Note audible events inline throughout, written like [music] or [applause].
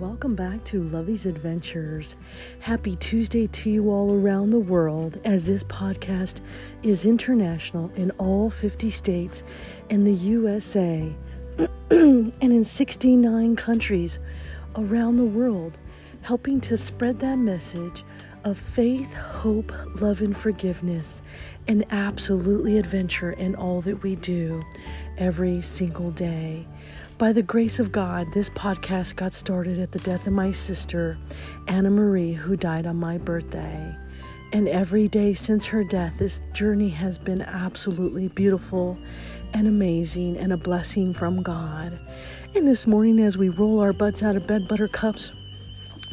welcome back to Lovey's Adventures. Happy Tuesday to you all around the world, as this podcast is international in all 50 states and the USA [clears throat] and in 69 countries around the world, helping to spread that message of faith, hope, love, and forgiveness, and absolutely adventure in all that we do every single day. By the grace of God, this podcast got started at the death of my sister, Anna Marie, who died on my birthday. And every day since her death, this journey has been absolutely beautiful and amazing and a blessing from God. And this morning, as we roll our butts out of bed, buttercups,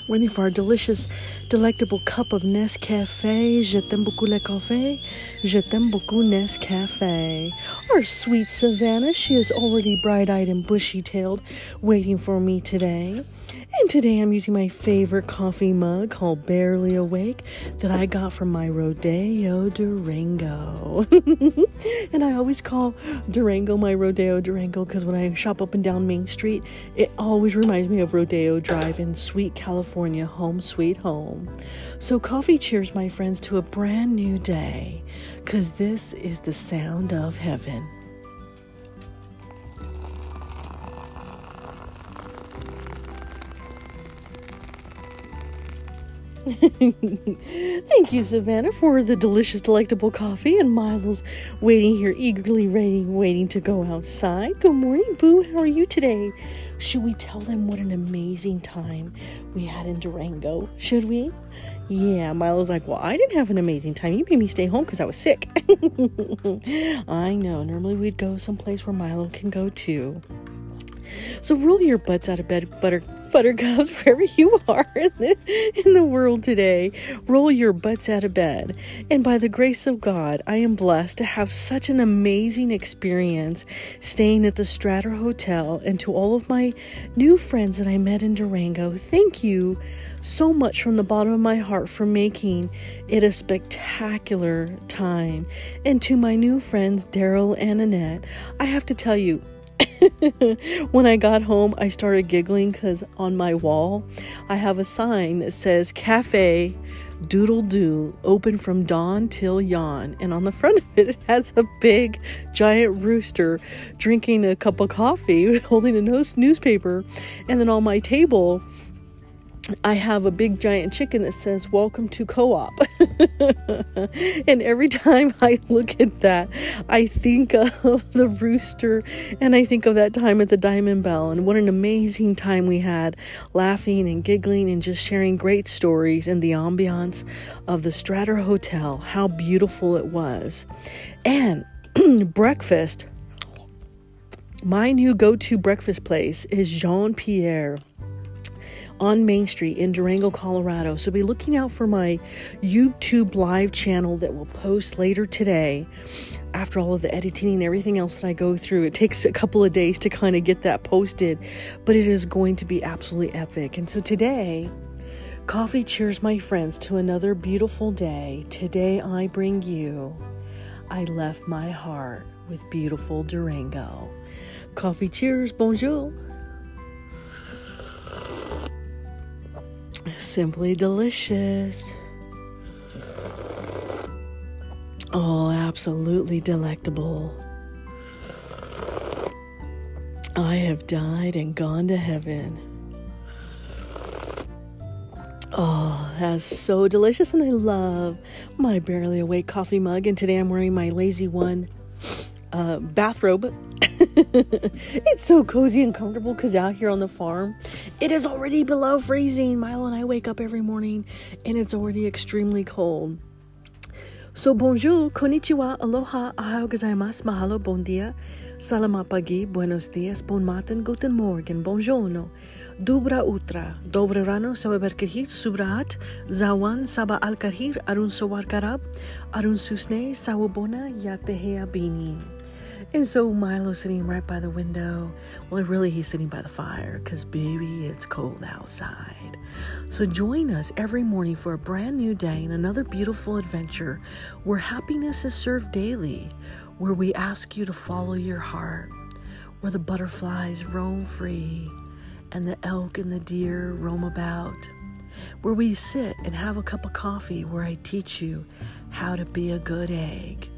waiting for our delicious, delectable cup of Nescafe. Je t'aime beaucoup le café. Je t'aime beaucoup Nescafe. Our sweet Savannah, she is already bright eyed and bushy tailed, waiting for me today. And today I'm using my favorite coffee mug called Barely Awake that I got from my Rodeo Durango. [laughs] and I always call Durango my Rodeo Durango because when I shop up and down Main Street, it always reminds me of Rodeo Drive in sweet California, home sweet home. So, coffee cheers, my friends, to a brand new day because this is the sound of heaven. [laughs] Thank you, Savannah, for the delicious, delectable coffee, and Milo's waiting here, eagerly waiting, waiting to go outside. Good morning, Boo. How are you today? Should we tell them what an amazing time we had in Durango? Should we? Yeah, Milo's like, Well, I didn't have an amazing time. You made me stay home because I was sick. [laughs] I know. Normally we'd go someplace where Milo can go too. So roll your butts out of bed, butter buttercups, [laughs] wherever you are in the, in the world today. Roll your butts out of bed. And by the grace of God, I am blessed to have such an amazing experience staying at the Strater Hotel. And to all of my new friends that I met in Durango, thank you so much from the bottom of my heart for making it a spectacular time. And to my new friends, Daryl and Annette, I have to tell you, [laughs] when I got home, I started giggling because on my wall, I have a sign that says Cafe Doodle Doo, open from dawn till yawn. And on the front of it, it has a big, giant rooster drinking a cup of coffee, [laughs] holding a newspaper. And then on my table, I have a big giant chicken that says welcome to co-op. [laughs] and every time I look at that, I think of the rooster and I think of that time at the Diamond Belle and what an amazing time we had laughing and giggling and just sharing great stories in the ambiance of the Strater Hotel. How beautiful it was. And [clears throat] breakfast my new go-to breakfast place is Jean Pierre on Main Street in Durango, Colorado. So be looking out for my YouTube live channel that will post later today. After all of the editing and everything else that I go through, it takes a couple of days to kind of get that posted, but it is going to be absolutely epic. And so today, coffee cheers, my friends, to another beautiful day. Today, I bring you I Left My Heart with beautiful Durango. Coffee cheers, bonjour. Simply delicious. Oh, absolutely delectable. I have died and gone to heaven. Oh, that's so delicious, and I love my barely awake coffee mug. And today I'm wearing my lazy one uh, bathrobe [laughs] it's so cozy and comfortable because out here on the farm, it is already below freezing. Milo and I wake up every morning and it's already extremely cold. So, bonjour, konnichiwa, aloha, ahau gozaimasu, mahalo, bon dia, salamat pagi, buenos dias, bon matin, guten morgen, bonjourno, dubra utra, dobre rano, sababerkirhit, subrahat, zawan, saba alkarhir, arun sowar karab, arun susne, sawabona, yatehea bini. And so Milo's sitting right by the window. Well, really, he's sitting by the fire because, baby, it's cold outside. So join us every morning for a brand new day and another beautiful adventure where happiness is served daily, where we ask you to follow your heart, where the butterflies roam free, and the elk and the deer roam about, where we sit and have a cup of coffee where I teach you how to be a good egg.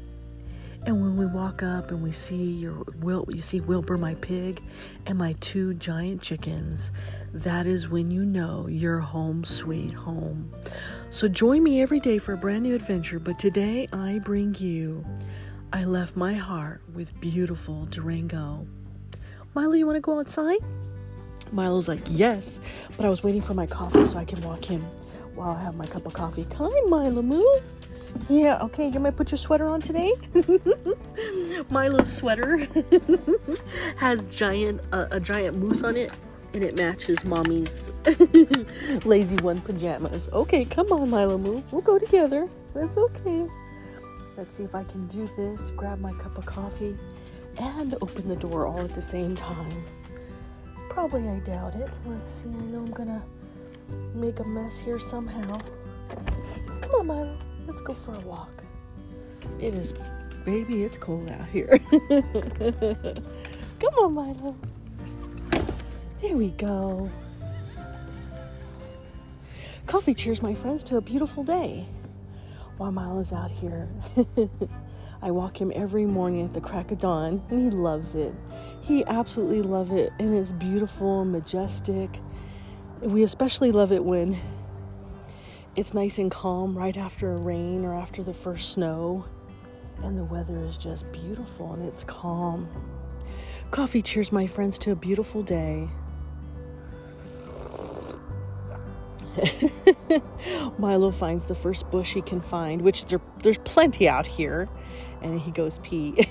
And when we walk up and we see your Wil, you see Wilbur, my pig, and my two giant chickens, that is when you know you're home sweet home. So join me every day for a brand new adventure. But today I bring you I Left My Heart with beautiful Durango. Milo, you want to go outside? Milo's like, Yes, but I was waiting for my coffee so I can walk him while I have my cup of coffee. Come, Milo, move. Yeah, okay, you might put your sweater on today? [laughs] Milo's sweater [laughs] has giant uh, a giant moose on it and it matches mommy's [laughs] lazy one pajamas. Okay, come on, Milo Moo. We'll go together. That's okay. Let's see if I can do this. Grab my cup of coffee and open the door all at the same time. Probably I doubt it. Let's see. I know I'm gonna make a mess here somehow. Come on, Milo. Let's go for a walk. It is, baby, it's cold out here. [laughs] Come on, Milo. There we go. Coffee cheers my friends to a beautiful day. While Milo's out here, [laughs] I walk him every morning at the crack of dawn, and he loves it. He absolutely loves it, and it's beautiful and majestic. We especially love it when it's nice and calm right after a rain or after the first snow, and the weather is just beautiful and it's calm. Coffee cheers my friends to a beautiful day. [laughs] Milo finds the first bush he can find, which there, there's plenty out here, and he goes pee.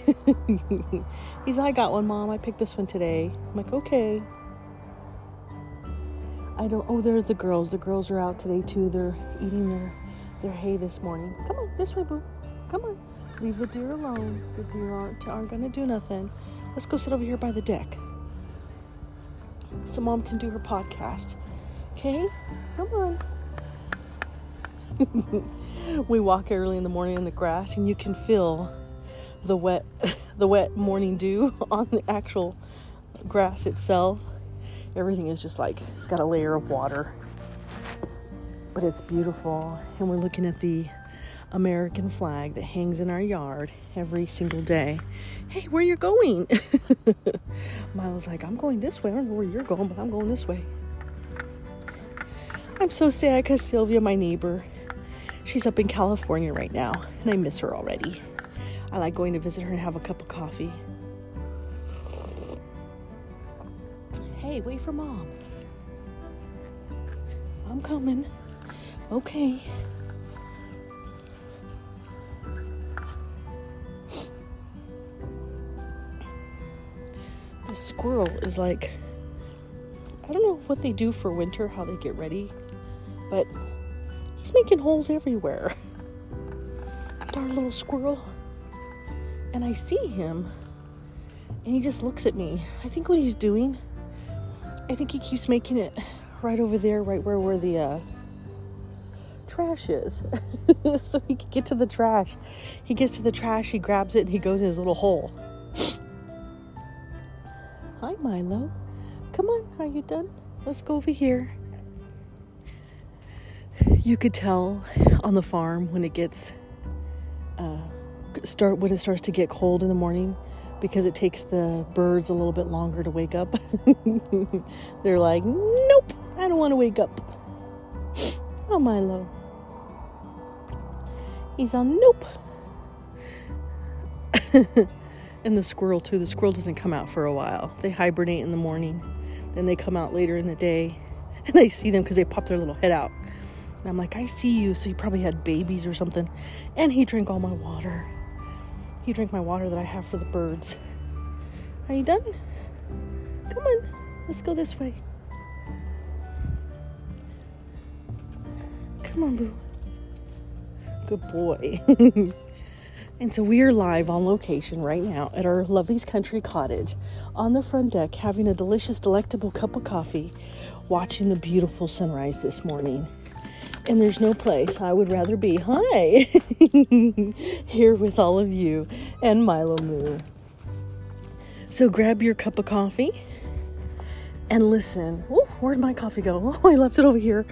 [laughs] He's, I got one, mom. I picked this one today. I'm like, okay. I don't. Oh, there's the girls. The girls are out today too. They're eating their their hay this morning. Come on, this way, boo. Come on. Leave the deer alone. The deer aren't aren't gonna do nothing. Let's go sit over here by the deck, so mom can do her podcast. Okay, come on. [laughs] we walk early in the morning in the grass, and you can feel the wet, [laughs] the wet morning dew [laughs] on the actual grass itself. Everything is just like it's got a layer of water, but it's beautiful. And we're looking at the American flag that hangs in our yard every single day. Hey, where you going? [laughs] Milo's like, I'm going this way. I don't know where you're going, but I'm going this way. I'm so sad because Sylvia, my neighbor, she's up in California right now, and I miss her already. I like going to visit her and have a cup of coffee. Hey, wait for mom. I'm coming. Okay. The squirrel is like, I don't know what they do for winter, how they get ready, but he's making holes everywhere. [laughs] Darn little squirrel. And I see him, and he just looks at me. I think what he's doing, I think he keeps making it right over there, right where where the uh, trash is, [laughs] so he can get to the trash. He gets to the trash, he grabs it, and he goes in his little hole. [sighs] Hi, Milo. Come on, are you done? Let's go over here. You could tell on the farm when it gets uh, start when it starts to get cold in the morning because it takes the birds a little bit longer to wake up. [laughs] They're like, nope, I don't want to wake up. Oh, Milo. He's on nope. [laughs] and the squirrel, too. The squirrel doesn't come out for a while. They hibernate in the morning, then they come out later in the day. [laughs] And I see them because they pop their little head out. And I'm like, I see you. So you probably had babies or something. And he drank all my water. He drink my water that I have for the birds. Are you done? Come on, let's go this way. Come on, boo. Good boy. [laughs] and so we are live on location right now at our Lovey's Country Cottage on the front deck, having a delicious, delectable cup of coffee, watching the beautiful sunrise this morning and there's no place I would rather be. Hi! [laughs] Here with all of you and Milo Moo. So grab your cup of coffee and listen. Oh, where'd my coffee go? [laughs] Oh, I left it over here.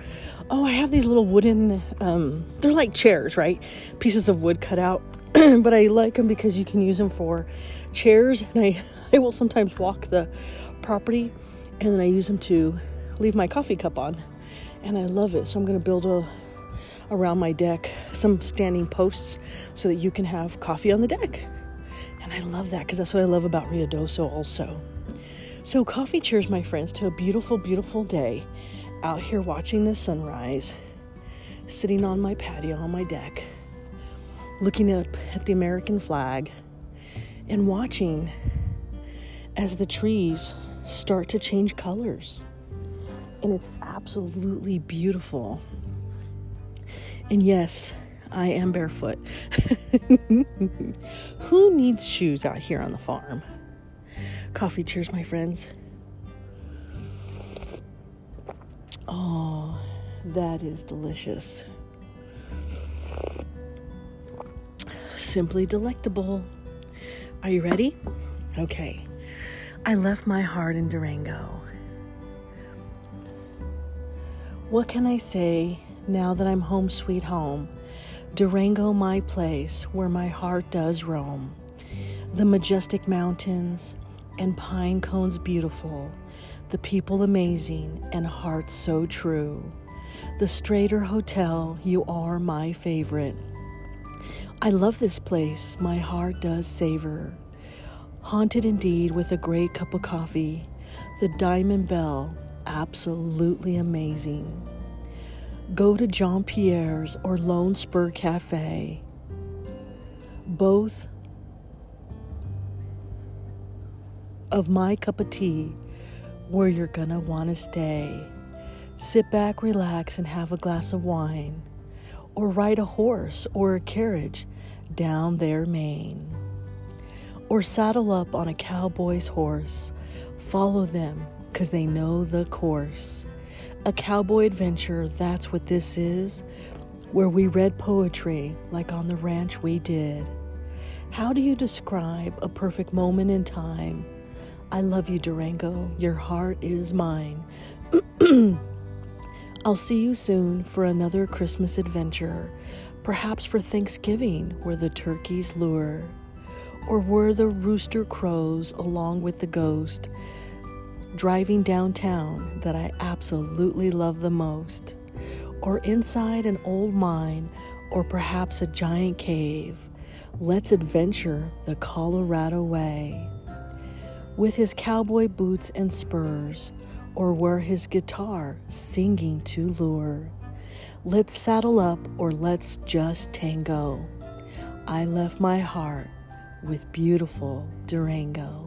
Oh, I have these little wooden, um, they're like chairs, right? Pieces of wood cut out. [clears throat] but I like them because you can use them for chairs. And I, [laughs] I will sometimes walk the property and then I use them to leave my coffee cup on. And I love it. So I'm going to build a around my deck some standing posts so that you can have coffee on the deck. And I love that because that's what I love about Ruidoso also. So, coffee cheers, my friends, to a beautiful, beautiful day out here watching the sunrise, sitting on my patio on my deck, looking up at the American flag, and watching as the trees start to change colors. And it's absolutely beautiful. And yes, I am barefoot. [laughs] Who needs shoes out here on the farm? Coffee cheers, my friends. Oh, that is delicious. Simply delectable. Are you ready? Okay. I left my heart in Durango. What can I say now that I'm home, sweet home? Durango, my place, where my heart does roam. The majestic mountains and pine cones beautiful, the people amazing and hearts so true. The Strater Hotel, you are my favorite. I love this place, my heart does savor. Haunted indeed with a great cup of coffee, the Diamond Belle, absolutely amazing. Go to Jean Pierre's or Lone Spur Cafe. Both of my cup of tea where you're gonna want to stay. Sit back, relax, and have a glass of wine, or ride a horse or a carriage down their main, or saddle up on a cowboy's horse. Follow them, 'cause they know the course. A cowboy adventure, that's what this is, where we read poetry like on the ranch we did. How do you describe a perfect moment in time? I love you, Durango. Your heart is mine. [clears throat] I'll see you soon for another Christmas adventure, perhaps for Thanksgiving, where the turkeys lure, or where the rooster crows along with the ghost, driving downtown that I absolutely love the most, or inside an old mine, or perhaps a giant cave. Let's adventure the Colorado way with his cowboy boots and spurs, or wear his guitar singing to lure. Let's saddle up or let's just tango. I left my heart with beautiful Durango.